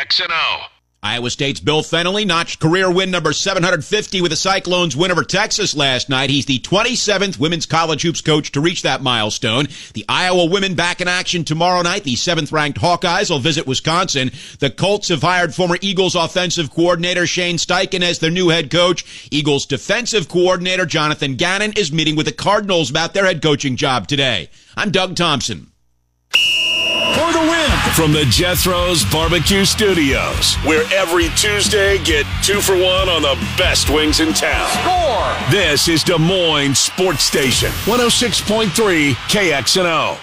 KXNO. Iowa State's Bill Fennelly notched career win number 750 with the Cyclones win over Texas last night. He's the 27th women's college hoops coach to reach that milestone. The Iowa women back in action tomorrow night. The seventh ranked Hawkeyes will visit Wisconsin. The Colts have hired former Eagles offensive coordinator Shane Steichen as their new head coach. Eagles defensive coordinator Jonathan Gannon is meeting with the Cardinals about their head coaching job today. I'm Doug Thompson for the win from the Jethro's Barbecue Studios, where every Tuesday get two for one on the best wings in town. Score! This is Des Moines Sports Station, 106.3 KXNO.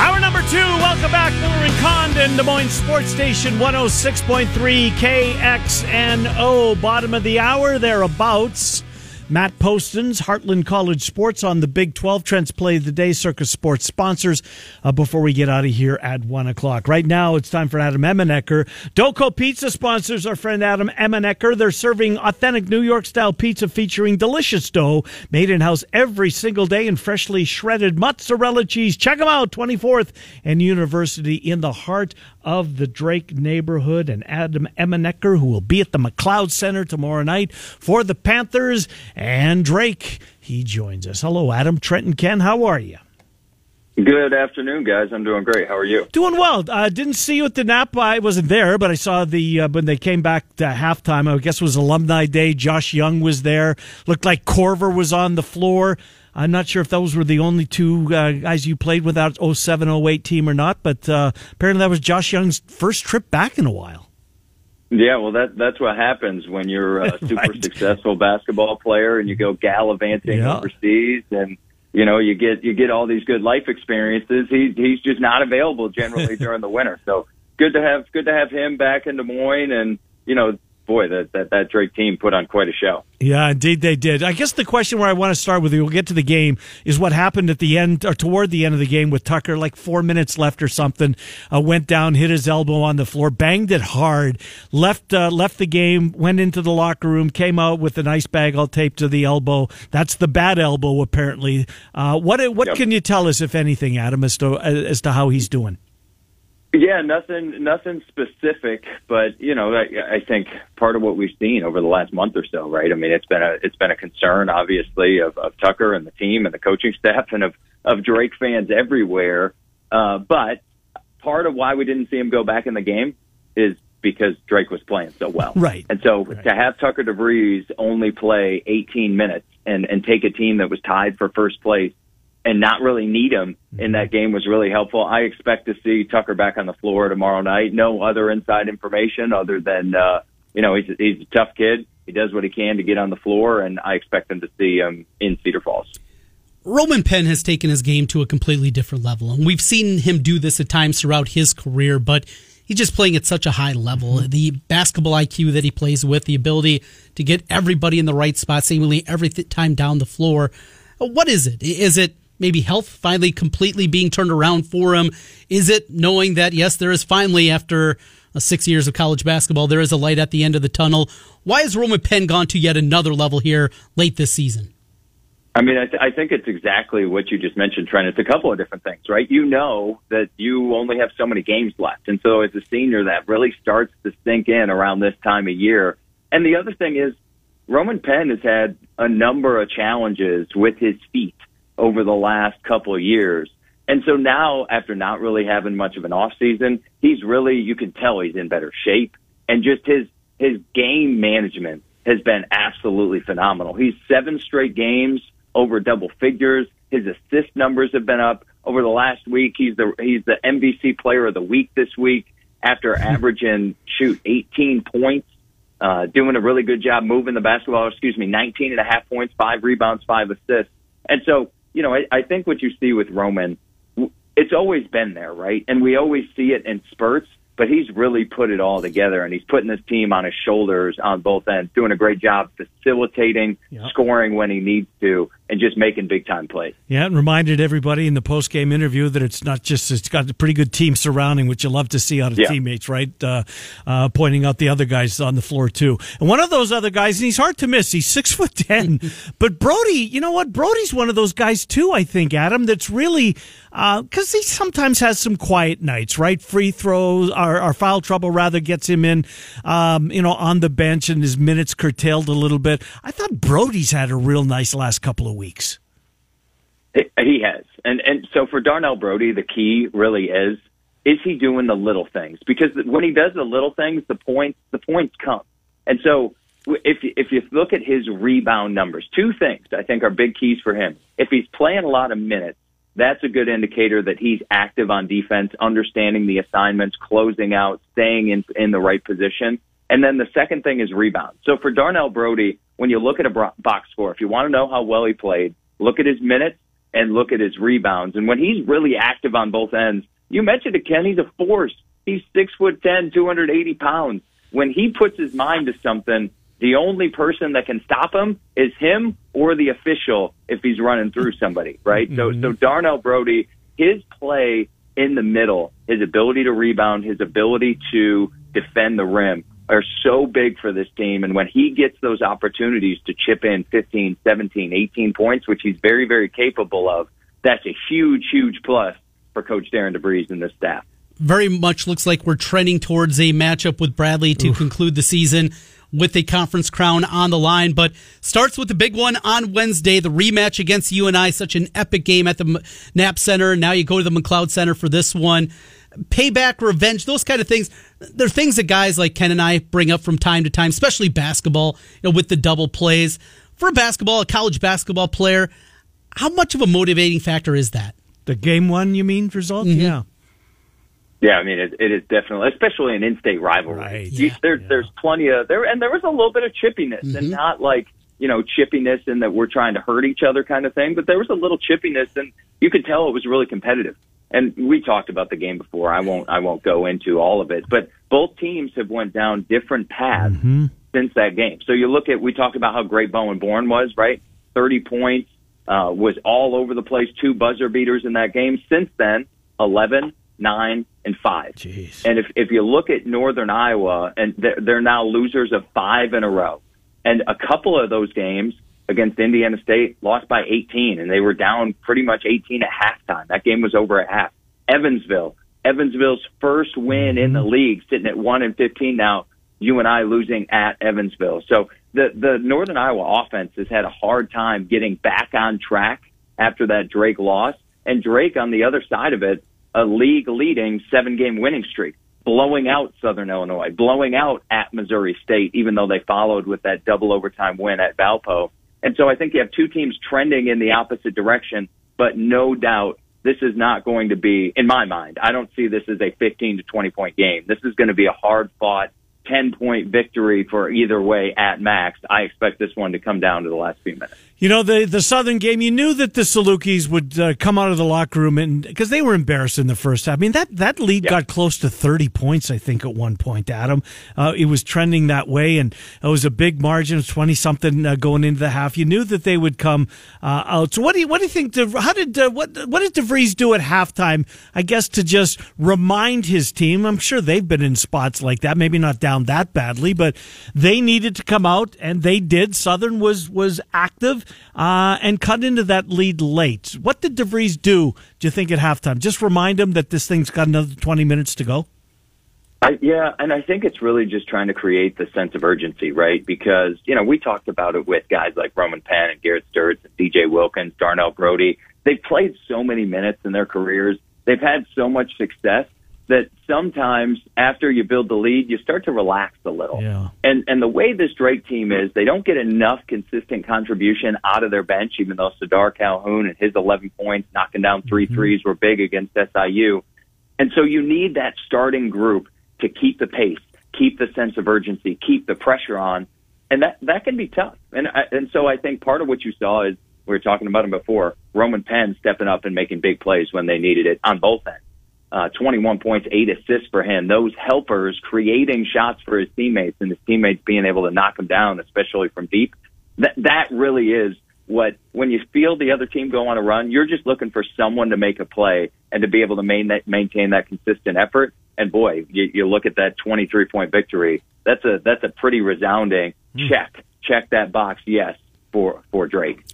Hour number two, welcome back. Miller and Condon, Des Moines Sports Station 106.3 KXNO. Bottom of the hour, thereabouts. Matt Postins, Heartland College Sports on the Big 12. Trends Play the Day, Circa Sports sponsors uh, before we get out of here at 1 o'clock. Right now, it's time for Adam Emmenecker. Doco Pizza sponsors our friend Adam Emmenecker. They're serving authentic New York style pizza featuring delicious dough made in house every single day and freshly shredded mozzarella cheese. Check them out, 24th and University in the heart of the Drake neighborhood. And Adam Emmenecker, who will be at the McLeod Center tomorrow night for the Panthers Drake. He joins us. Hello, Adam, Trent, and Ken. How are you? Good afternoon, guys. I'm doing great. How are you? Doing well. I uh, didn't see you at the Knapp. I wasn't there, but I saw the uh, when they came back to halftime. I guess it was Alumni Day. Josh Young was there. Looked like Korver was on the floor. I'm not sure if those were the only two uh, guys you played without 07 08 team or not, but uh, apparently that was Josh Young's first trip back in a while. Yeah, well, that that's what happens when you're a super right. successful basketball player and you go gallivanting yeah. overseas, and you know you get you get all these good life experiences. He's he's just not available generally during the winter. So good to have good to have him back in Des Moines, and you know boy, that, that, that Drake team put on quite a show. Yeah, indeed they did. I guess the question where I want to start with you, we'll get to the game, is what happened at the end or toward the end of the game with Tucker, like four minutes left or something, uh, went down, hit his elbow on the floor, banged it hard, left uh, left the game, went into the locker room, came out with an ice bag all taped to the elbow. That's the bad elbow, apparently. Uh, what what yep. can you tell us, if anything, Adam, as to as to how he's doing? Yeah, nothing, nothing specific, but you know, I, I think part of what we've seen over the last month or so, right? I mean, it's been a, it's been a concern, obviously, of, of Tucker and the team and the coaching staff and of of Drake fans everywhere. Uh, but part of why we didn't see him go back in the game is because Drake was playing so well, right? And so right. to have Tucker DeVries only play 18 minutes and and take a team that was tied for first place and not really need him in that game was really helpful. I expect to see Tucker back on the floor tomorrow night. No other inside information other than uh, you know he's he's a tough kid. He does what he can to get on the floor, and I expect him to see him in Cedar Falls. Roman Penn has taken his game to a completely different level, and we've seen him do this at times throughout his career. But he's just playing at such a high level. Mm-hmm. The basketball IQ that he plays with, the ability to get everybody in the right spot, seemingly every time down the floor. What is it? Is it maybe health finally completely being turned around for him? Is it knowing that, yes, there is finally, after uh, six years of college basketball, there is a light at the end of the tunnel? Why has Roman Penn gone to yet another level here late this season? I mean, I, th- I think it's exactly what you just mentioned, Trent. It's a couple of different things, right? You know that you only have so many games left. And so as a senior, that really starts to sink in around this time of year. And the other thing is, Roman Penn has had a number of challenges with his feet over the last couple of years. And so now, after not really having much of an off season, he's really, you can tell he's in better shape and just his, his game management has been absolutely phenomenal. He's seven straight games over double figures. His assist numbers have been up over the last week. He's the, he's the MVC player of the week this week after averaging, shoot, 18 points, uh, doing a really good job moving the basketball, excuse me, 19 and a half points, five rebounds, five assists. And so you know, I, I think what you see with Roman, it's always been there, right? And we always see it in spurts. But he's really put it all together and he's putting this team on his shoulders on both ends, doing a great job facilitating, yep. scoring when he needs to, and just making big time plays. Yeah, and reminded everybody in the post game interview that it's not just it's got a pretty good team surrounding, which you love to see out of yeah. teammates, right? Uh, uh, pointing out the other guys on the floor too. And one of those other guys, and he's hard to miss. He's six foot ten, but Brody, you know what? Brody's one of those guys too. I think Adam, that's really because uh, he sometimes has some quiet nights, right? Free throws, or, or foul trouble rather gets him in, um, you know, on the bench and his minutes curtailed a little bit. I thought Brody's had a real nice last couple of weeks. He has, and and so for Darnell Brody, the key really is is he doing the little things? Because when he does the little things, the points the points come. And so if if you look at his rebound numbers, two things I think are big keys for him. If he's playing a lot of minutes, that's a good indicator that he's active on defense, understanding the assignments, closing out, staying in in the right position. And then the second thing is rebound. So for Darnell Brody, when you look at a box score, if you want to know how well he played, look at his minutes and look at his rebounds. And when he's really active on both ends, you mentioned it, Ken, he's a force. He's six foot ten, two hundred eighty pounds. When he puts his mind to something, the only person that can stop him is him or the official if he's running through somebody, right? Mm-hmm. So, so Darnell Brody, his play in the middle, his ability to rebound, his ability to defend the rim are so big for this team. And when he gets those opportunities to chip in 15, 17, 18 points, which he's very, very capable of, that's a huge, huge plus for Coach Darian DeVries and this staff. Very much looks like we're trending towards a matchup with Bradley to Oof. conclude the season with a conference crown on the line. But starts with the big one on Wednesday, the rematch against UNI. Such an epic game at the Knapp Center. Now you go to the McLeod Center for this one. Payback, revenge, those kind of things. They're things that guys like Ken and I bring up from time to time, especially basketball, you know, with the double plays. For a basketball, a college basketball player, how much of a motivating factor is that? The game one, you mean, result? Mm-hmm. Yeah. Yeah, I mean it, it is definitely, especially an in-state rivalry. Right. You, yeah, there, yeah. There's plenty of there, and there was a little bit of chippiness, mm-hmm. and not like you know chippiness in that we're trying to hurt each other kind of thing, but there was a little chippiness, and you could tell it was really competitive. And we talked about the game before. I won't I won't go into all of it, but both teams have went down different paths mm-hmm. since that game. So you look at we talked about how great Bowen Born was, right? Thirty points, uh, was all over the place, two buzzer beaters in that game. Since then, eleven nine, and five. Jeez. And if, if you look at Northern Iowa, and they're, they're now losers of five in a row. And a couple of those games against Indiana State lost by 18, and they were down pretty much 18 at halftime. That game was over at half. Evansville, Evansville's first win in the mm-hmm. league, sitting at one and 15 now. UNI losing at Evansville. So the the Northern Iowa offense has had a hard time getting back on track after that Drake loss. And Drake on the other side of it a league leading seven game winning streak, blowing out Southern Illinois, blowing out at Missouri State, even though they followed with that double overtime win at Valpo. And so I think you have two teams trending in the opposite direction, but no doubt this is not going to be, in my mind, I don't see this as a 15 to 20 point game. This is going to be a hard fought 10 point victory for either way at max. I expect this one to come down to the last few minutes. You know, the the Southern game, you knew that the Salukis would uh, come out of the locker room and because they were embarrassed in the first half. I mean, that, that lead got close to 30 points, I think, at one point, Adam. Uh, it was trending that way, and it was a big margin of 20 something uh, going into the half. You knew that they would come uh, out. So, what do you, what do you think? De, how did, uh, what, what did DeVries do at halftime? I guess to just remind his team. I'm sure they've been in spots like that, maybe not down that badly, but they needed to come out, and they did. Southern was, was active uh, and cut into that lead late. What did DeVries do, do you think, at halftime? Just remind him that this thing's got another 20 minutes to go? I, yeah, and I think it's really just trying to create the sense of urgency, right? Because, you know, we talked about it with guys like Roman Penn and Garrett Sturtz and DJ Wilkins, Darnell Brody. They've played so many minutes in their careers. They've had so much success that sometimes after you build the lead, you start to relax a little. Yeah. And and the way this Drake team is, they don't get enough consistent contribution out of their bench, even though Sardaar Calhoun and his 11 points, knocking down 3 mm-hmm. threes, were big against SIU. And so you need that starting group to keep the pace, keep the sense of urgency, keep the pressure on, and that that can be tough. And I, and so I think part of what you saw is we were talking about him before, Roman Penn stepping up and making big plays when they needed it on both ends. Uh, 21 points, eight assists for him. Those helpers creating shots for his teammates and his teammates being able to knock them down, especially from deep. That that really is what when you feel the other team go on a run, you're just looking for someone to make a play and to be able to main that, maintain that consistent effort. And boy, you, you look at that 23 point victory. That's a that's a pretty resounding mm. check. Check that box, yes, for for Drake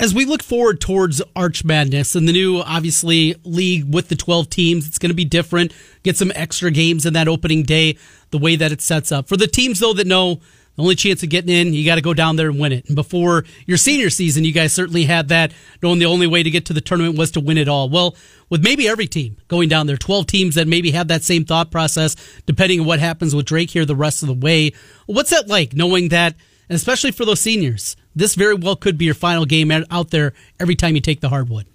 as we look forward towards Arch Madness and the new, obviously, league with the 12 teams, it's going to be different. Get some extra games in that opening day, the way that it sets up. For the teams, though, that know the only chance of getting in, you got to go down there and win it. And before your senior season, you guys certainly had that, knowing the only way to get to the tournament was to win it all. Well, with maybe every team going down there, 12 teams that maybe have that same thought process, depending on what happens with Drake here the rest of the way. What's that like, knowing that, and especially for those seniors, this very well could be your final game out there every time you take the hardwood.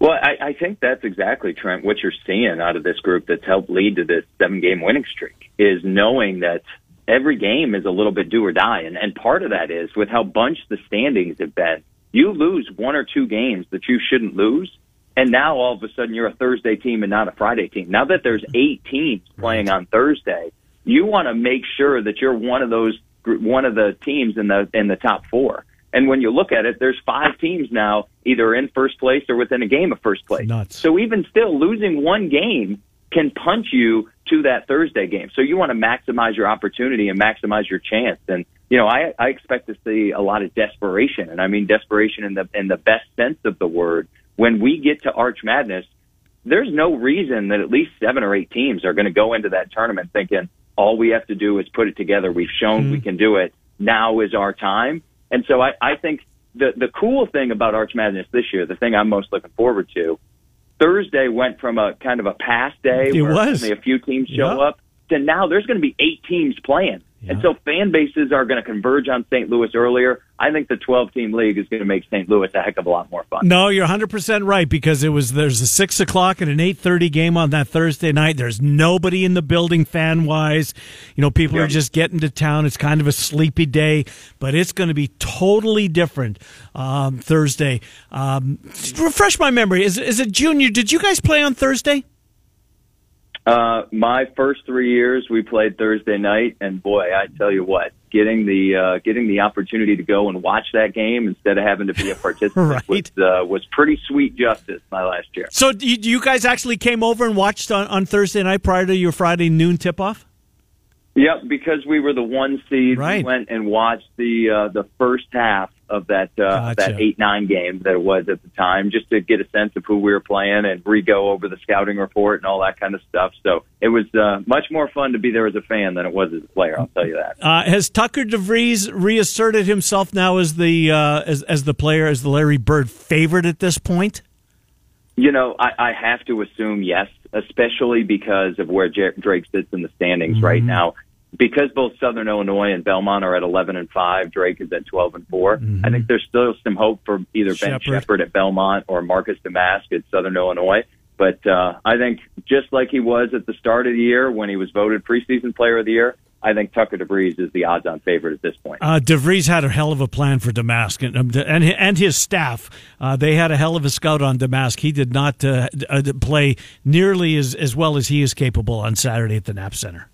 Well, I, I think that's exactly, Trent, what you're seeing out of this group that's helped lead to this seven game winning streak is knowing that every game is a little bit do or die. And, and part of that is with how bunched the standings have been. You lose one or two games that you shouldn't lose. And now all of a sudden you're a Thursday team and not a Friday team. Now that there's eight teams playing on Thursday, you want to make sure that you're one of those one of the teams in the in the top four. And when you look at it, there's five teams now either in first place or within a game of first place. Nuts. So even still, losing one game can punch you to that Thursday game. So you want to maximize your opportunity and maximize your chance. And you know, I, I expect to see a lot of desperation, and I mean desperation in the in the best sense of the word. When we get to Arch Madness, there's no reason that at least seven or eight teams are going to go into that tournament thinking, all we have to do is put it together. We've shown mm. we can do it. Now is our time. And so I, I think the the cool thing about Arch Madness this year, the thing I'm most looking forward to, Thursday went from a kind of a past day it where was. only a few teams show up to now there's going to be eight teams playing. Yeah. And so fan bases are going to converge on St. Louis earlier. I think the 12 team league is going to make St. Louis a heck of a lot more fun. No, you're 100% right because it was there's a six o'clock and an 8:30 game on that Thursday night. There's nobody in the building fan wise. You know, people yeah. are just getting to town. It's kind of a sleepy day, but it's going to be totally different um, Thursday. Um, refresh my memory. Is is it junior? Did you guys play on Thursday? Uh, my first three years, we played Thursday night, and boy, I tell you what, getting the uh, getting the opportunity to go and watch that game instead of having to be a participant right. was uh, was pretty sweet justice my last year. So, you, you guys actually came over and watched on, on Thursday night prior to your Friday noon tip off? Yep, because we were the one seed, right. we went and watched the uh, the first half of that uh, gotcha. that eight nine game that it was at the time, just to get a sense of who we were playing and re-go over the scouting report and all that kind of stuff. So it was uh, much more fun to be there as a fan than it was as a player. I'll tell you that. Uh, has Tucker DeVries reasserted himself now as the uh, as as the player as the Larry Bird favorite at this point? You know, I, I have to assume yes, especially because of where J- Drake sits in the standings mm-hmm. right now because both Southern Illinois and Belmont are at 11 and 5, Drake is at 12 and 4. Mm-hmm. I think there's still some hope for either Ben Sheppard at Belmont or Marcus Domask at Southern Illinois. But uh, I think just like he was at the start of the year when he was voted preseason player of the year, I think Tucker DeVries is the odds-on favorite at this point. Uh, DeVries had a hell of a plan for Domask and um, and, and his staff. Uh, they had a hell of a scout on Domask. He did not uh, uh, play nearly as, as well as he is capable on Saturday at the Knapp Center.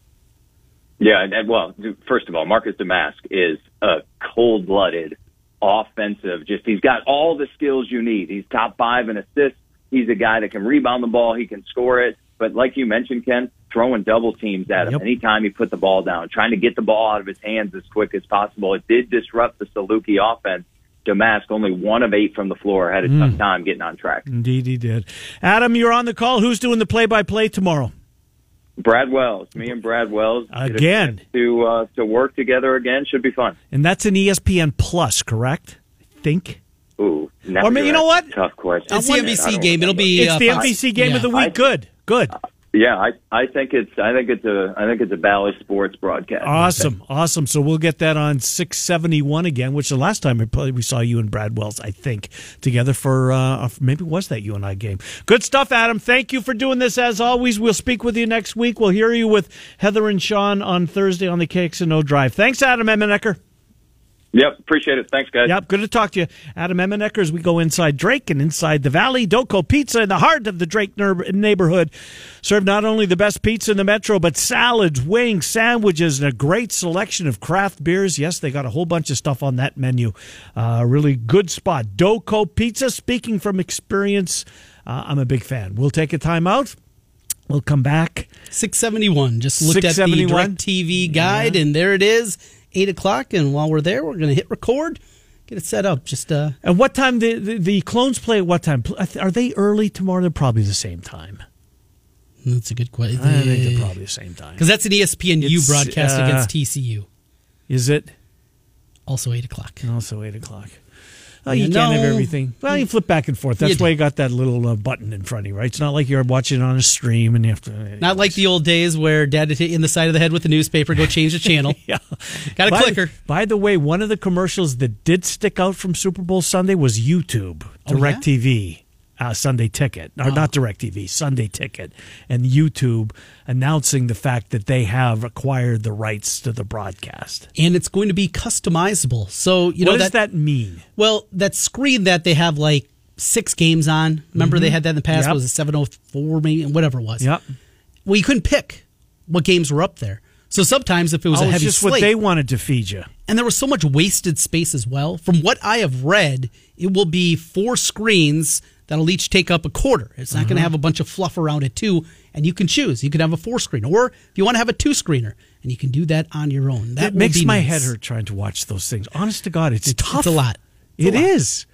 Yeah, and, and well, first of all, Marcus Domask is a cold-blooded offensive. Just he's got all the skills you need. He's top five in assists. He's a guy that can rebound the ball. He can score it. But like you mentioned, Ken, throwing double teams at him yep. anytime he put the ball down, trying to get the ball out of his hands as quick as possible. It did disrupt the Saluki offense. Domask, only one of eight from the floor, had a mm. tough time getting on track. Indeed, he did. Adam, you're on the call. Who's doing the play-by-play tomorrow? Brad Wells, me and Brad Wells again to uh, to work together again should be fun. And that's an ESPN Plus, correct? I think. Ooh, or maybe you know what? Tough question. It's the NBC game. It'll be. It's uh, the NBC game yeah. of the week. Good, good. Yeah, I, I think it's I think it's a I think it's a Bally Sports broadcast. Awesome, awesome. So we'll get that on six seventy one again, which the last time we saw you and Brad Wells, I think, together for uh, maybe was that UNI game. Good stuff, Adam. Thank you for doing this as always. We'll speak with you next week. We'll hear you with Heather and Sean on Thursday on the KXNO Drive. Thanks, Adam Emmenecker. Yep, appreciate it. Thanks, guys. Yep, good to talk to you. Adam Emmenecker as we go inside Drake and inside the Valley. Doco Pizza in the heart of the Drake neighborhood. Serve not only the best pizza in the metro, but salads, wings, sandwiches, and a great selection of craft beers. Yes, they got a whole bunch of stuff on that menu. Uh, really good spot. Doco Pizza, speaking from experience, uh, I'm a big fan. We'll take a time out. We'll come back. 671. Just looked at the Direct TV guide, yeah. and there it is eight o'clock, and while we're there, we're going to hit record, get it set up. Just uh, and what time the, the, the clones play? At what time are they early tomorrow? They're probably the same time. That's a good question. I think they're probably the same time because that's an ESPNU it's, broadcast uh, against TCU. Is it? Also eight o'clock. Also eight o'clock. Oh, you, can't have everything. Well, you flip back and forth. That's you why you got that little uh, button in front of you, right? It's not like you're watching it on a stream and you have to. Anyways. Not like the old days where dad would hit you in the side of the head with the newspaper, go change the channel. yeah. Got a by, clicker. By the way, one of the commercials that did stick out from Super Bowl Sunday was YouTube, Direct oh, yeah? Uh, Sunday Ticket, or oh. not DirecTV, Sunday Ticket, and YouTube announcing the fact that they have acquired the rights to the broadcast. And it's going to be customizable. So, you know, what does that, that mean? Well, that screen that they have like six games on, remember mm-hmm. they had that in the past? Yep. Was a 704, maybe? Whatever it was. Yep. Well, you couldn't pick what games were up there. So sometimes if it was oh, a heavy just slate, what they wanted to feed you. And there was so much wasted space as well. From what I have read, it will be four screens that'll each take up a quarter. It's not uh-huh. going to have a bunch of fluff around it too, and you can choose. You can have a four screen, or if you want to have a two screener, and you can do that on your own. That it makes my nice. head hurt trying to watch those things. Honest to God, it's, it's tough. It's a lot. It's it a lot. is.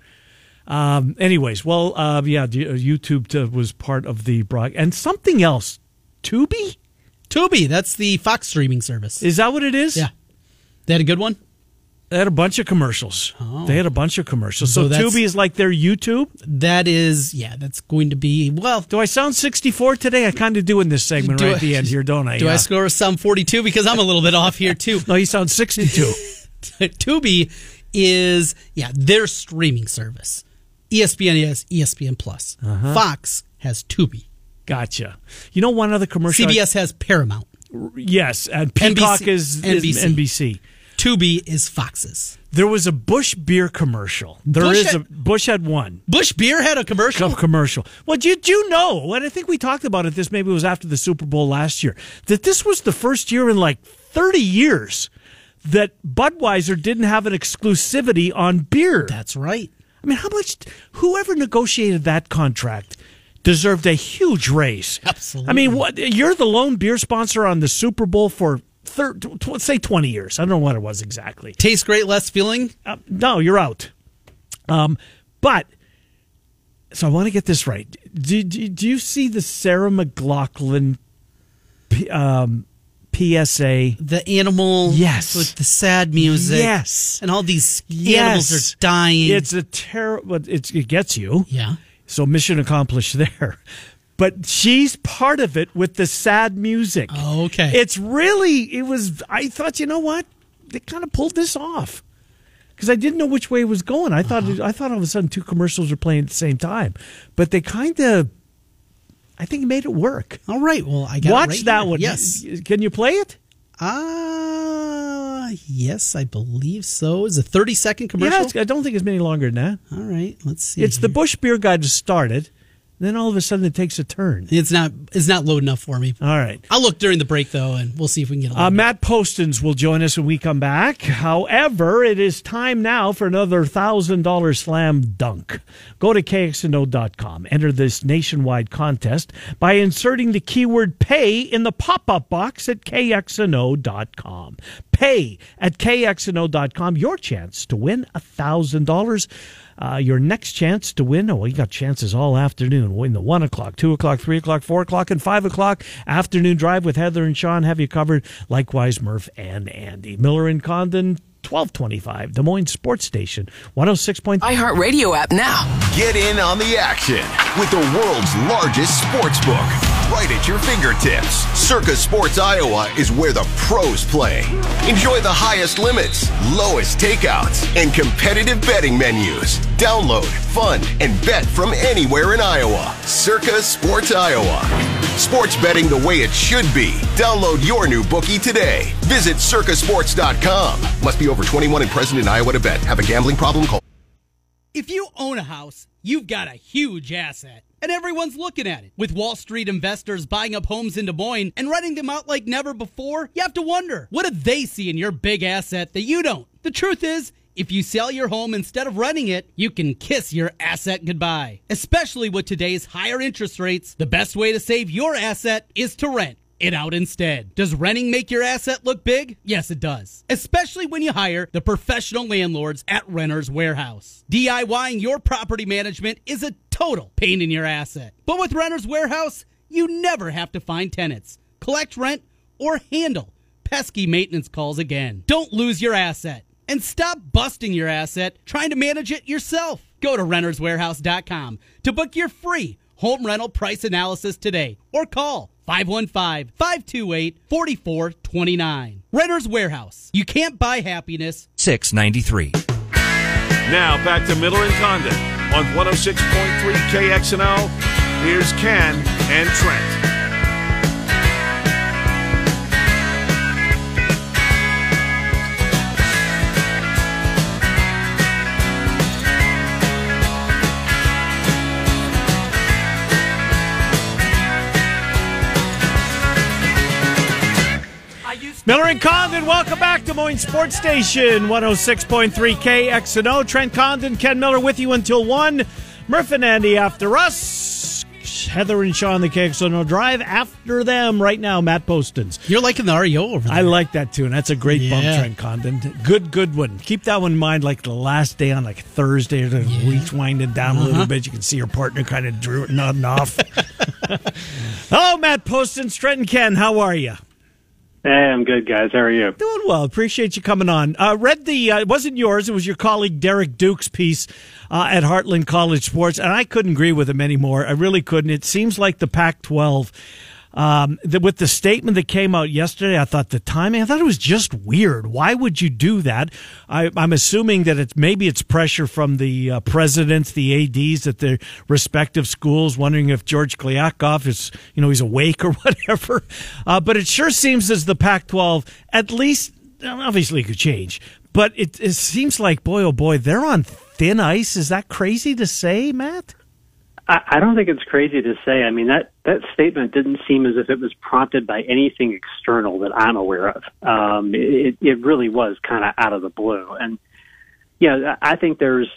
Um, anyways, well, uh, yeah, uh, YouTube uh, was part of the broad, and something else, Tubi. Tubi, that's the Fox streaming service. Is that what it is? Yeah. They had a good one. They had a bunch of commercials. Oh. They had a bunch of commercials. So, so Tubi is like their YouTube. That is, yeah, that's going to be well. Do I sound sixty four today? I kind of do in this segment right I, at the end here, don't I? Do yeah. I score some forty two because I'm a little bit off here too? no, you sound sixty two. Tubi is yeah their streaming service. ESPN has ESPN Plus. Uh-huh. Fox has Tubi. Gotcha. You know one other commercial. CBS I, has Paramount. Yes, and Peacock NBC, is, is NBC. NBC. Tubi is Fox's. There was a Busch beer commercial. There Busch is had, a Busch had one. Busch beer had a commercial. A commercial. Well, did you know? And I think we talked about it. This maybe it was after the Super Bowl last year. That this was the first year in like thirty years that Budweiser didn't have an exclusivity on beer. That's right. I mean, how much? Whoever negotiated that contract deserved a huge raise. Absolutely. I mean, what? You're the lone beer sponsor on the Super Bowl for thir- let's say 20 years. I don't know what it was exactly. Tastes great, less feeling? Uh, no, you're out. Um, but, so I want to get this right. Do, do, do you see the Sarah McLachlan um, PSA? The animal. Yes. With the sad music. Yes. And all these yes. animals are dying. It's a terrible, it gets you. Yeah. So mission accomplished there but she's part of it with the sad music. Oh, okay. It's really, it was, I thought, you know what? They kind of pulled this off because I didn't know which way it was going. I thought, uh-huh. I thought all of a sudden two commercials were playing at the same time, but they kind of, I think, made it work. All right. Well, I got watch right that here. one. Yes. Can you play it? Ah, uh, yes, I believe so. Is a thirty second commercial? Yeah, I don't think it's any longer than that. All right, let's see. It's here. the Busch Beer Guide started. Then all of a sudden it takes a turn. It's not it's not loading enough for me. All right. I'll look during the break though, and we'll see if we can get. Uh, Matt Postins will join us when we come back. However, it is time now for another thousand dollar slam dunk. Go to kxno.com. Enter this nationwide contest by inserting the keyword "pay" in the pop up box at kxno.com. Pay at kxno.com. Your chance to win a thousand dollars. Uh, your next chance to win, oh, you got chances all afternoon. Win the 1 o'clock, 2 o'clock, 3 o'clock, 4 o'clock, and 5 o'clock afternoon drive with Heather and Sean have you covered. Likewise, Murph and Andy. Miller and Condon, 1225, Des Moines Sports Station, 106. iHeartRadio app now. Get in on the action with the world's largest sports book right at your fingertips. Circa Sports Iowa is where the pros play. Enjoy the highest limits, lowest takeouts, and competitive betting menus. Download, fund, and bet from anywhere in Iowa. Circa Sports Iowa. Sports betting the way it should be. Download your new bookie today. Visit circasports.com. Must be over 21 and present in Iowa to bet. Have a gambling problem? Call. If you own a house, you've got a huge asset. And everyone's looking at it. With Wall Street investors buying up homes in Des Moines and renting them out like never before, you have to wonder what do they see in your big asset that you don't? The truth is, if you sell your home instead of renting it, you can kiss your asset goodbye. Especially with today's higher interest rates, the best way to save your asset is to rent it out instead. Does renting make your asset look big? Yes, it does. Especially when you hire the professional landlords at Renter's Warehouse. DIYing your property management is a total pain in your asset. But with Renter's Warehouse, you never have to find tenants, collect rent, or handle pesky maintenance calls again. Don't lose your asset and stop busting your asset trying to manage it yourself. Go to renterswarehouse.com to book your free home rental price analysis today or call 515 528 4429. Renter's Warehouse. You can't buy happiness. 693. Now back to Miller and Condon on 106.3 KXNO. Here's Ken and Trent. Miller and Condon, welcome back to Des Moines Sports Station 106.3 KXNO. Trent Condon, Ken Miller with you until 1. Murph and Andy after us. Heather and Sean, the KXNO Drive after them right now, Matt Postins. You're liking the REO over there. I like that tune. That's a great bump, Trent Condon. Good, good one. Keep that one in mind like the last day on like Thursday, or the week's winding down a little uh-huh. bit. You can see your partner kind of drew nodding off. Hello, oh, Matt Postins, Trent and Ken. How are you? Hey, I'm good, guys. How are you? Doing well. Appreciate you coming on. Uh, read the, uh, it wasn't yours, it was your colleague Derek Duke's piece uh, at Heartland College Sports, and I couldn't agree with him anymore. I really couldn't. It seems like the Pac 12. Um, the, with the statement that came out yesterday, I thought the timing, I thought it was just weird. Why would you do that? I, I'm assuming that it's maybe it's pressure from the uh, presidents, the ads at their respective schools, wondering if George Kliavkoff is, you know, he's awake or whatever. Uh, but it sure seems as the Pac-12, at least, obviously, it could change. But it, it seems like, boy, oh boy, they're on thin ice. Is that crazy to say, Matt? I, I don't think it's crazy to say. I mean, that, that statement didn't seem as if it was prompted by anything external that I'm aware of. Um, it, it really was kind of out of the blue. And, yeah, I think there's,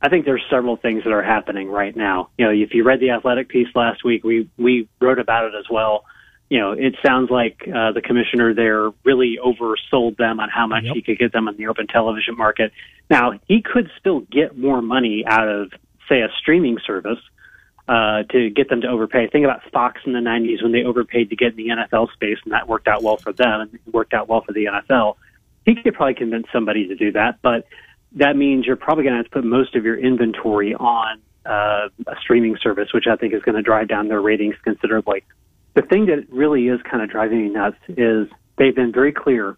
I think there's several things that are happening right now. You know, if you read the athletic piece last week, we, we wrote about it as well. You know, it sounds like uh, the commissioner there really oversold them on how much Yep. he could get them on the open television market. Now, he could still get more money out of, say, a streaming service uh, to get them to overpay. Think about Fox in the 90s when they overpaid to get in the NFL space, and that worked out well for them and worked out well for the NFL. He could probably convince somebody to do that, but that means you're probably going to have to put most of your inventory on uh, a streaming service, which I think is going to drive down their ratings considerably. The thing that really is kind of driving me nuts is they've been very clear.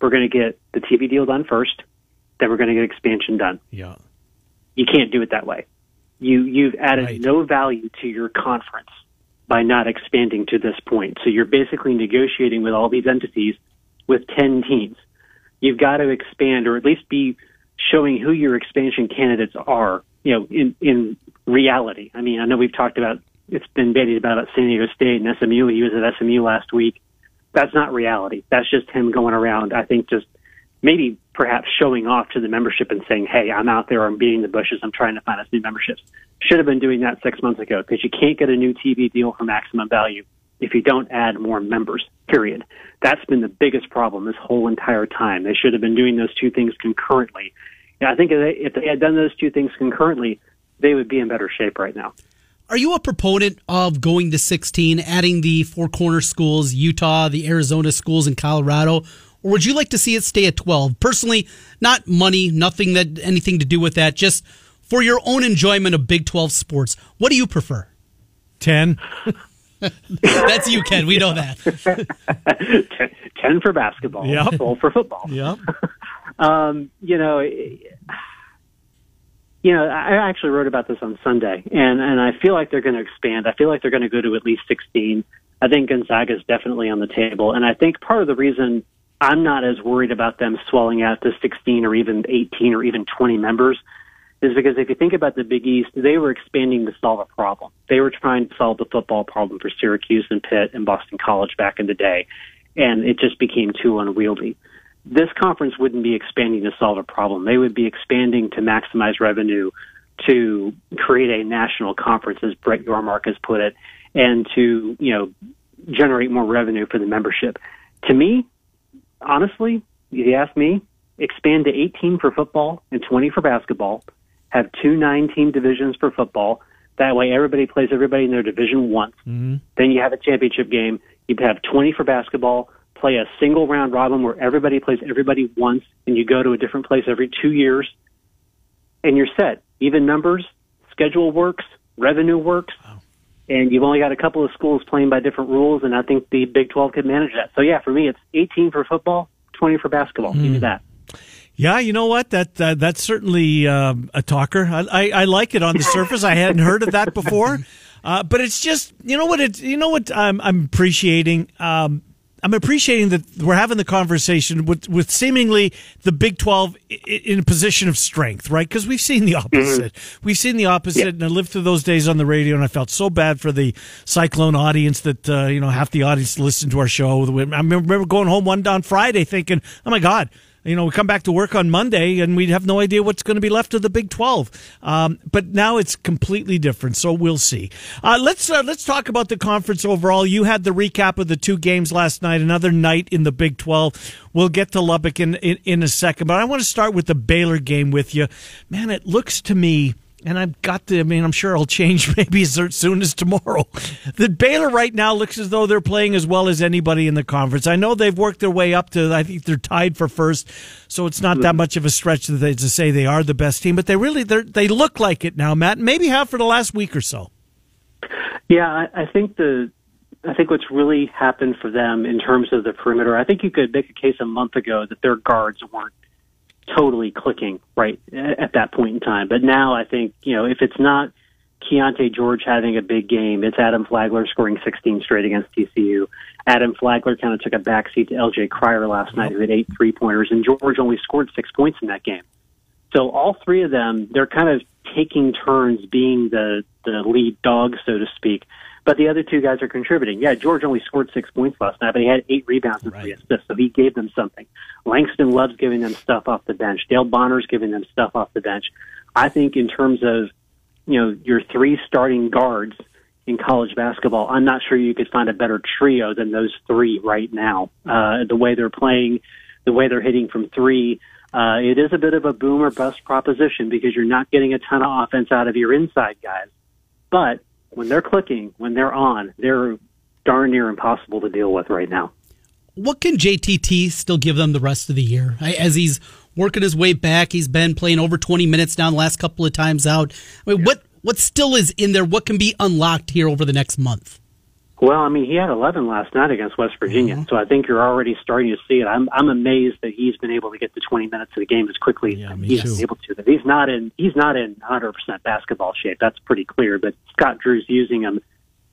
We're going to get the TV deal done first, then we're going to get expansion done. Yeah. You can't do it that way. You you've added Right. no value to your conference by not expanding to this point. So you're basically negotiating with all these entities with 10 teams. You've got to expand or at least be showing who your expansion candidates are, you know, in in reality. I mean, I know we've talked about it's been bandied about at San Diego State and SMU. He was at SMU last week. That's not reality. That's just him going around. I think just maybe perhaps showing off to the membership and saying, "Hey, I'm out there. I'm beating the bushes. I'm trying to find us new memberships." Should have been doing that six months ago because you can't get a new TV deal for maximum value if you don't add more members. Period. That's been the biggest problem this whole entire time. They should have been doing those two things concurrently. And I think if they, if they had done those two things concurrently, they would be in better shape right now. Are you a proponent of going to 16, adding the four corner schools, Utah, the Arizona schools, and Colorado? Or would you like to see it stay at 12? Personally, not money, nothing that anything to do with that, just for your own enjoyment of Big 12 sports. What do you prefer? 10. That's you, Ken. We know that. ten, 10 for basketball, Yep. full for football. Yep. Um, you know, you know, I actually wrote about this on Sunday, and and I feel like they're going to expand. I feel like they're going to go to at least 16. I think Gonzaga is definitely on the table, and I think part of the reason I'm not as worried about them swelling out to 16 or even 18 or even 20 members is because if you think about the Big East, they were expanding to solve a problem. They were trying to solve the football problem for Syracuse and Pitt and Boston College back in the day, and it just became too unwieldy. This conference wouldn't be expanding to solve a problem. They would be expanding to maximize revenue, to create a national conference, as Brett Yormark has put it, and to you know generate more revenue for the membership. To me, honestly, if you ask me, expand to 18 for football and 20 for basketball. Have two nine-team divisions for football. That way, everybody plays everybody in their division once. Mm-hmm. Then you have a championship game. You have 20 for basketball. Play a single round robin where everybody plays everybody once, and you go to a different place every two years, and you're set. Even numbers, schedule works, revenue works, oh, and you've only got a couple of schools playing by different rules, and I think the Big 12 could manage that. So yeah, for me, it's 18 for football, 20 for basketball. Give me that. Yeah, you know what? That uh, that's certainly um, a talker. I, I, I like it on the surface. I hadn't heard of that before, uh, but it's just you know what it you know what I'm I'm appreciating. Um, I'm appreciating that we're having the conversation with with seemingly the Big Twelve i- i- in a position of strength, right? Because we've seen the opposite. We've seen the opposite, and I lived through those days on the radio, and I felt so bad for the Cyclone audience that uh, you know half the audience listened to our show. I remember going home one on Friday thinking, "Oh my God." You know, we come back to work on Monday and we have no idea what's going to be left of the Big Twelve. Um, but now it's completely different, so we'll see. Uh, let's uh, let's talk about the conference overall. You had the recap of the two games last night. Another night in the Big Twelve. We'll get to Lubbock in in, in a second, but I want to start with the Baylor game with you. Man, it looks to me and I've got to, I mean, I'm sure it'll change maybe as soon as tomorrow. The Baylor right now looks as though they're playing as well as anybody in the conference. I know they've worked their way up to, I think they're tied for first, so it's not that much of a stretch to, to say they are the best team, but they really, they they look like it now, Matt. Maybe have for the last week or so. Yeah, I think the I think what's really happened for them in terms of the perimeter, I think you could make a case a month ago that their guards weren't totally clicking right at that point in time. But now I think, you know, if it's not Keyonte George having a big game, it's Adam Flagler scoring 16 straight against TCU. Adam Flagler kind of took a backseat to LJ Cryer last night, who had eight three pointers, and George only scored six points in that game. So all three of them, they're kind of taking turns being the the lead dog, so to speak. But the other two guys are contributing. Yeah, George only scored six points last night, but he had eight rebounds and three assists, so he gave them something. Langston Love's giving them stuff off the bench. Dale Bonner's giving them stuff off the bench. I think in terms of you know your three starting guards in college basketball, I'm not sure you could find a better trio than those three right now. Uh, the way they're playing, the way they're hitting from three. Uh, it is a bit of a boom or bust proposition because you're not getting a ton of offense out of your inside guys. But when they're clicking, when they're on, they're darn near impossible to deal with right now. What can JTT still give them the rest of the year? As he's working his way back, he's been playing over 20 minutes now the last couple of times out. I mean, what what still is in there? What can be unlocked here over the next month? Well, I mean, he had 11 last night against West Virginia, so I think you're already starting to see it. I'm I'm amazed that he's been able to get to 20 minutes of the game as quickly as he's been able to. That he's not in he's not in 100% basketball shape. That's pretty clear. But Scott Drew's using him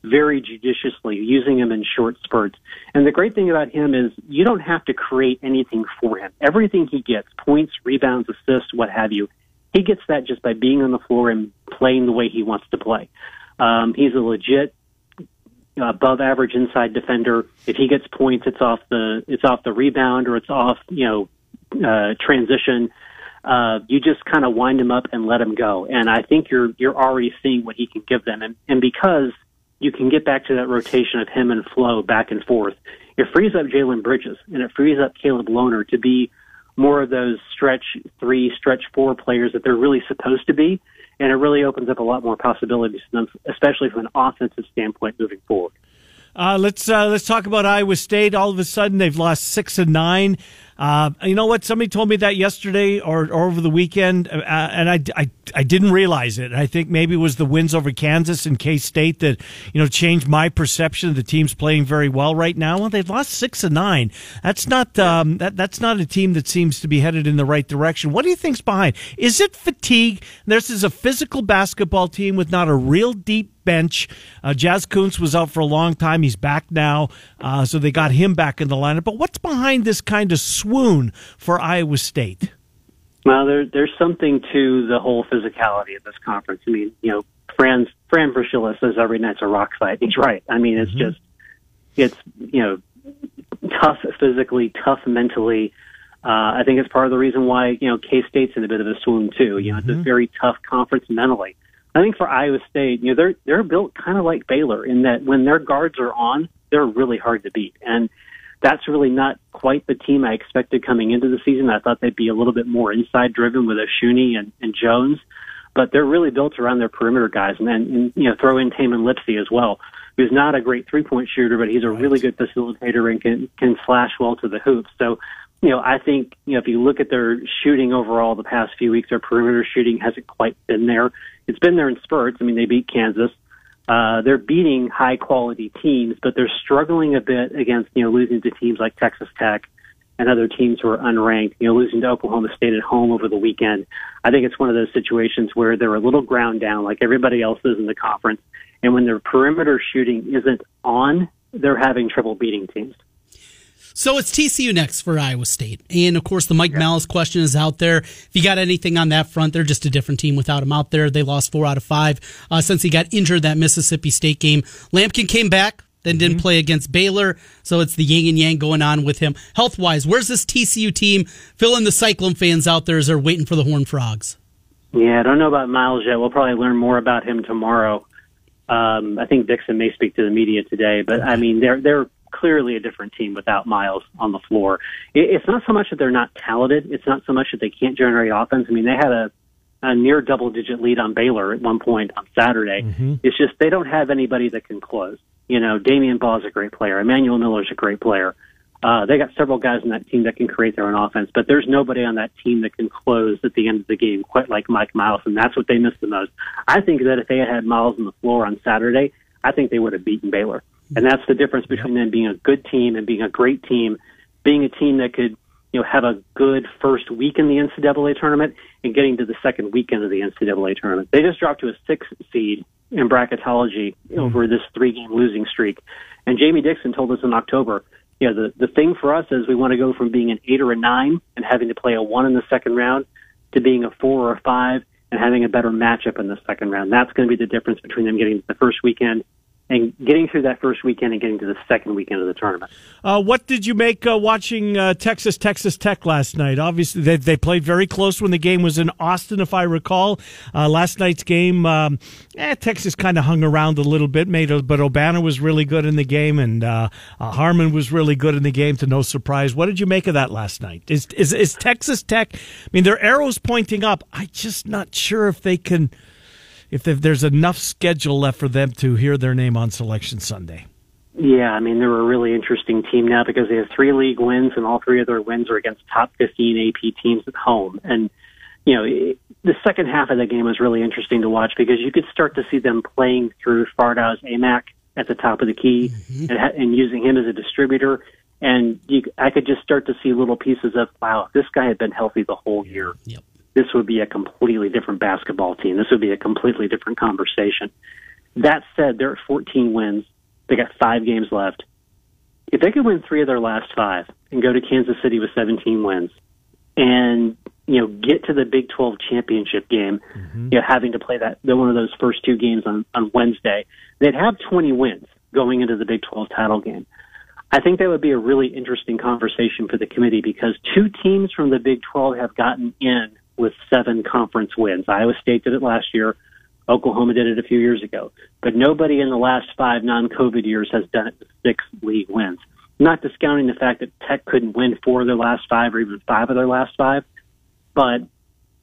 very judiciously, using him in short spurts. And the great thing about him is you don't have to create anything for him. Everything he gets, points, rebounds, assists, what have you, he gets that just by being on the floor and playing the way he wants to play. Um, he's a legit above average inside defender. If he gets points, it's off the it's off the rebound or it's off you know uh, transition. Uh, you just kind of wind him up and let him go. And I think you're you're already seeing what he can give them. And and because you can get back to that rotation of him and Flo back and forth, it frees up Jalen Bridges and it frees up Caleb Lohner to be more of those stretch three, stretch four players that they're really supposed to be. And it really opens up a lot more possibilities, to them, especially from an offensive standpoint moving forward. Uh, let's uh, let's talk about Iowa State. All of a sudden, they've lost six and nine. Uh, you know what? Somebody told me that yesterday or, or over the weekend, uh, and I, I, I didn't realize it. I think maybe it was the wins over Kansas and K State that you know changed my perception of the team's playing very well right now. Well, they've lost six and nine. That's not um, that that's not a team that seems to be headed in the right direction. What do you think's behind? Is it fatigue? This is a physical basketball team with not a real deep bench. Uh, Jaz Kunc was out for a long time. He's back now, uh, so they got him back in the lineup. But what's behind this kind of swoon for Iowa State? Well, there, there's something to the whole physicality of this conference. I mean, you know, Franz, Fran Fraschilla says every night's a rock fight. He's right. I mean, it's mm-hmm. just, it's, you know, tough physically, tough mentally. Uh, I think it's part of the reason why, you know, K State's in a bit of a swoon too. You know, mm-hmm. it's a mm-hmm. very tough conference mentally. I think for Iowa State, you know, they're they're built kind of like Baylor in that when their guards are on, they're really hard to beat, and that's really not quite the team I expected coming into the season. I thought they'd be a little bit more inside driven with Osunniyi and, and Jones, but they're really built around their perimeter guys, and then and, you know throw in Tamin Lipsey as well, who's not a great three point shooter, but he's a right. really good facilitator and can can slash well to the hoop. So you know, I think, you know, if you look at their shooting overall the past few weeks, their perimeter shooting hasn't quite been there. It's been there in spurts. I mean, they beat Kansas. Uh, they're beating high quality teams, but they're struggling a bit against, you know, losing to teams like Texas Tech and other teams who are unranked, you know, losing to Oklahoma State at home over the weekend. I think it's one of those situations where they're a little ground down like everybody else is in the conference. And when their perimeter shooting isn't on, they're having trouble beating teams. So it's TCU next for Iowa State. And of course, the Mike yeah. Miles question is out there. If you got anything on that front, they're just a different team without him out there. They lost four out of five uh, since he got injured that Mississippi State game. Lampkin came back, then didn't mm-hmm. play against Baylor. So it's the yin and yang going on with him. Health wise, where's this TCU team? filling the Cyclone fans out there as they're waiting for the Horned Frogs. Yeah, I don't know about Miles yet. We'll probably learn more about him tomorrow. Um, I think Dixon may speak to the media today, but I mean, they're they're clearly a different team without Miles on the floor. It's not so much that they're not talented. It's not so much that they can't generate offense. I mean, they had a, a near double digit lead on Baylor at one point on Saturday. Mm-hmm. It's just they don't have anybody that can close. You know, Damion Baugh is a great player. Emanuel Miller is a great player. Uh, they got several guys on that team that can create their own offense, but there's nobody on that team that can close at the end of the game quite like Mike Miles, and that's what they missed the most. I think that if they had had Miles on the floor on Saturday, I think they would have beaten Baylor. And that's the difference between them being a good team and being a great team, being a team that could, you know, have a good first week in the NCAA tournament and getting to the second weekend of the NCAA tournament. They just dropped to a six seed in bracketology mm-hmm. over this three game losing streak. And Jamie Dixon told us in October, you know, the, the thing for us is we want to go from being an eight or a nine and having to play a one in the second round to being a four or a five and having a better matchup in the second round. That's going to be the difference between them getting to the first weekend and getting through that first weekend and getting to the second weekend of the tournament. Uh, what did you make uh, watching uh, Texas Texas Tech last night? Obviously, they, they played very close when the game was in Austin, if I recall. Uh, last night's game, um, eh, Texas kind of hung around a little bit, made a, but Obanor was really good in the game, and uh, uh, Harmon was really good in the game. To no surprise, what did you make of that last night? Is is, is Texas Tech? I mean, their arrows pointing up. I'm just not sure if they can if there's enough schedule left for them to hear their name on Selection Sunday. Yeah, I mean they're a really interesting team now because they have three league wins, and all three of their wins are against top 15 AP teams at home. And you know, the second half of the game was really interesting to watch because you could start to see them playing through Fardaws Aimaq at the top of the key mm-hmm. and, and using him as a distributor. And you, I could just start to see little pieces of, wow, this guy had been healthy the whole year. Yep this would be a completely different basketball team. This would be a completely different conversation. That said, they're at 14 wins. They got five games left. If they could win three of their last five and go to Kansas City with 17 wins and, you know, get to the Big 12 championship game, mm-hmm. you know, having to play that, one of those first two games on, on Wednesday, they'd have 20 wins going into the Big 12 title game. I think that would be a really interesting conversation for the committee because two teams from the Big 12 have gotten in with seven conference wins. Iowa State did it last year. Oklahoma did it a few years ago. But nobody in the last five non-COVID years has done it with six league wins. Not discounting the fact that Tech couldn't win four of their last five or even five of their last five. But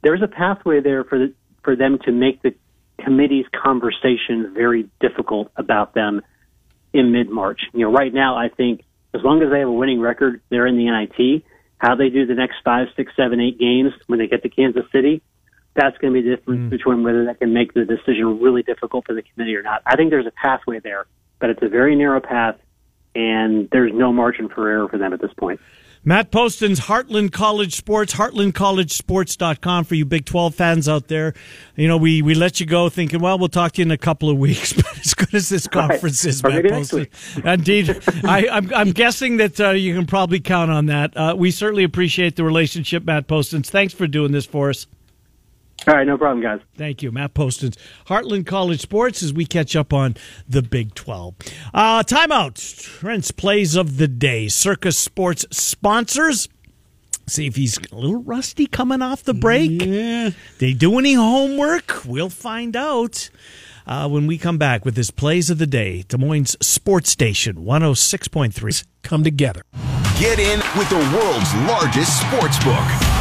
there's a pathway there for the, for them to make the committee's conversation very difficult about them in mid-March. You know, right now I think as long as they have a winning record, they're in the NIT how they do the next five, six, seven, eight games when they get to Kansas City, that's going to be the difference Mm. between whether that can make the decision really difficult for the committee or not. I think there's a pathway there, but it's a very narrow path, and there's no margin for error for them at this point. Matt Postins Heartland College Sports, heartlandcollegesports.com for you Big 12 fans out there. You know, we, we let you go thinking, well, we'll talk to you in a couple of weeks, but as good as this conference is, Matt Poston. Indeed. I, I'm, I'm guessing that uh, you can probably count on that. Uh, we certainly appreciate the relationship, Matt Postins. Thanks for doing this for us. All right, no problem, guys. Thank you, Matt Postins. Heartland College Sports as we catch up on the Big 12. Uh, timeout. Trent's plays of the day. Circa Sports sponsors. See if he's a little rusty coming off the break. Yeah. They do any homework? We'll find out uh, when we come back with this plays of the day. Des Moines Sports Station 106.3. Come together. Get in with the world's largest sports book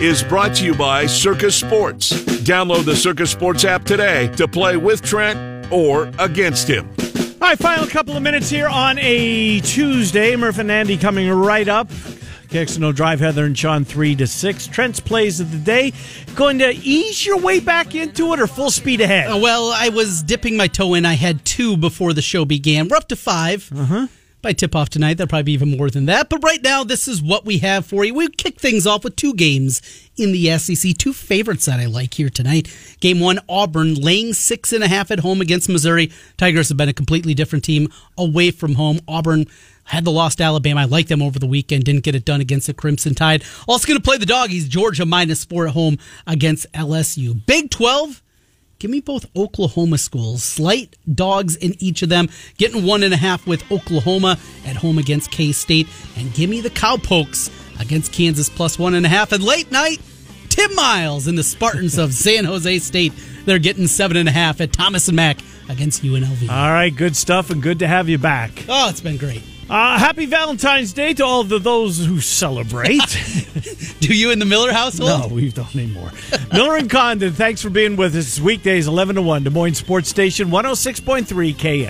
is brought to you by Circa Sports. Download the Circa Sports app today to play with Trent or against him. All right, final couple of minutes here on a Tuesday. Murph and Andy coming right up. KXNO Drive, Heather and Sean, 3 to 6. Trent's plays of the day. Going to ease your way back into it or full speed ahead? Uh, well, I was dipping my toe in. I had two before the show began. We're up to 5 Uh-huh. By tip off tonight, there'll probably be even more than that. But right now, this is what we have for you. We kick things off with two games in the SEC. Two favorites that I like here tonight. Game one, Auburn laying six and a half at home against Missouri. Tigers have been a completely different team away from home. Auburn had the lost Alabama. I like them over the weekend. Didn't get it done against the Crimson Tide. Also going to play the doggies. Georgia minus four at home against LSU. Big 12. Give me both Oklahoma schools. Slight dogs in each of them. Getting one and a half with Oklahoma at home against K State. And give me the Cowpokes against Kansas plus one and a half. And late night, Tim Miles and the Spartans of San Jose State. They're getting seven and a half at Thomas and Mack against UNLV. All right, good stuff and good to have you back. Oh, it's been great. Uh, happy Valentine's Day to all of the, those who celebrate. Do you in the Miller household? no, we don't anymore. Miller and Condon, thanks for being with us. Weekdays 11 to 1, Des Moines Sports Station 106.3 KX.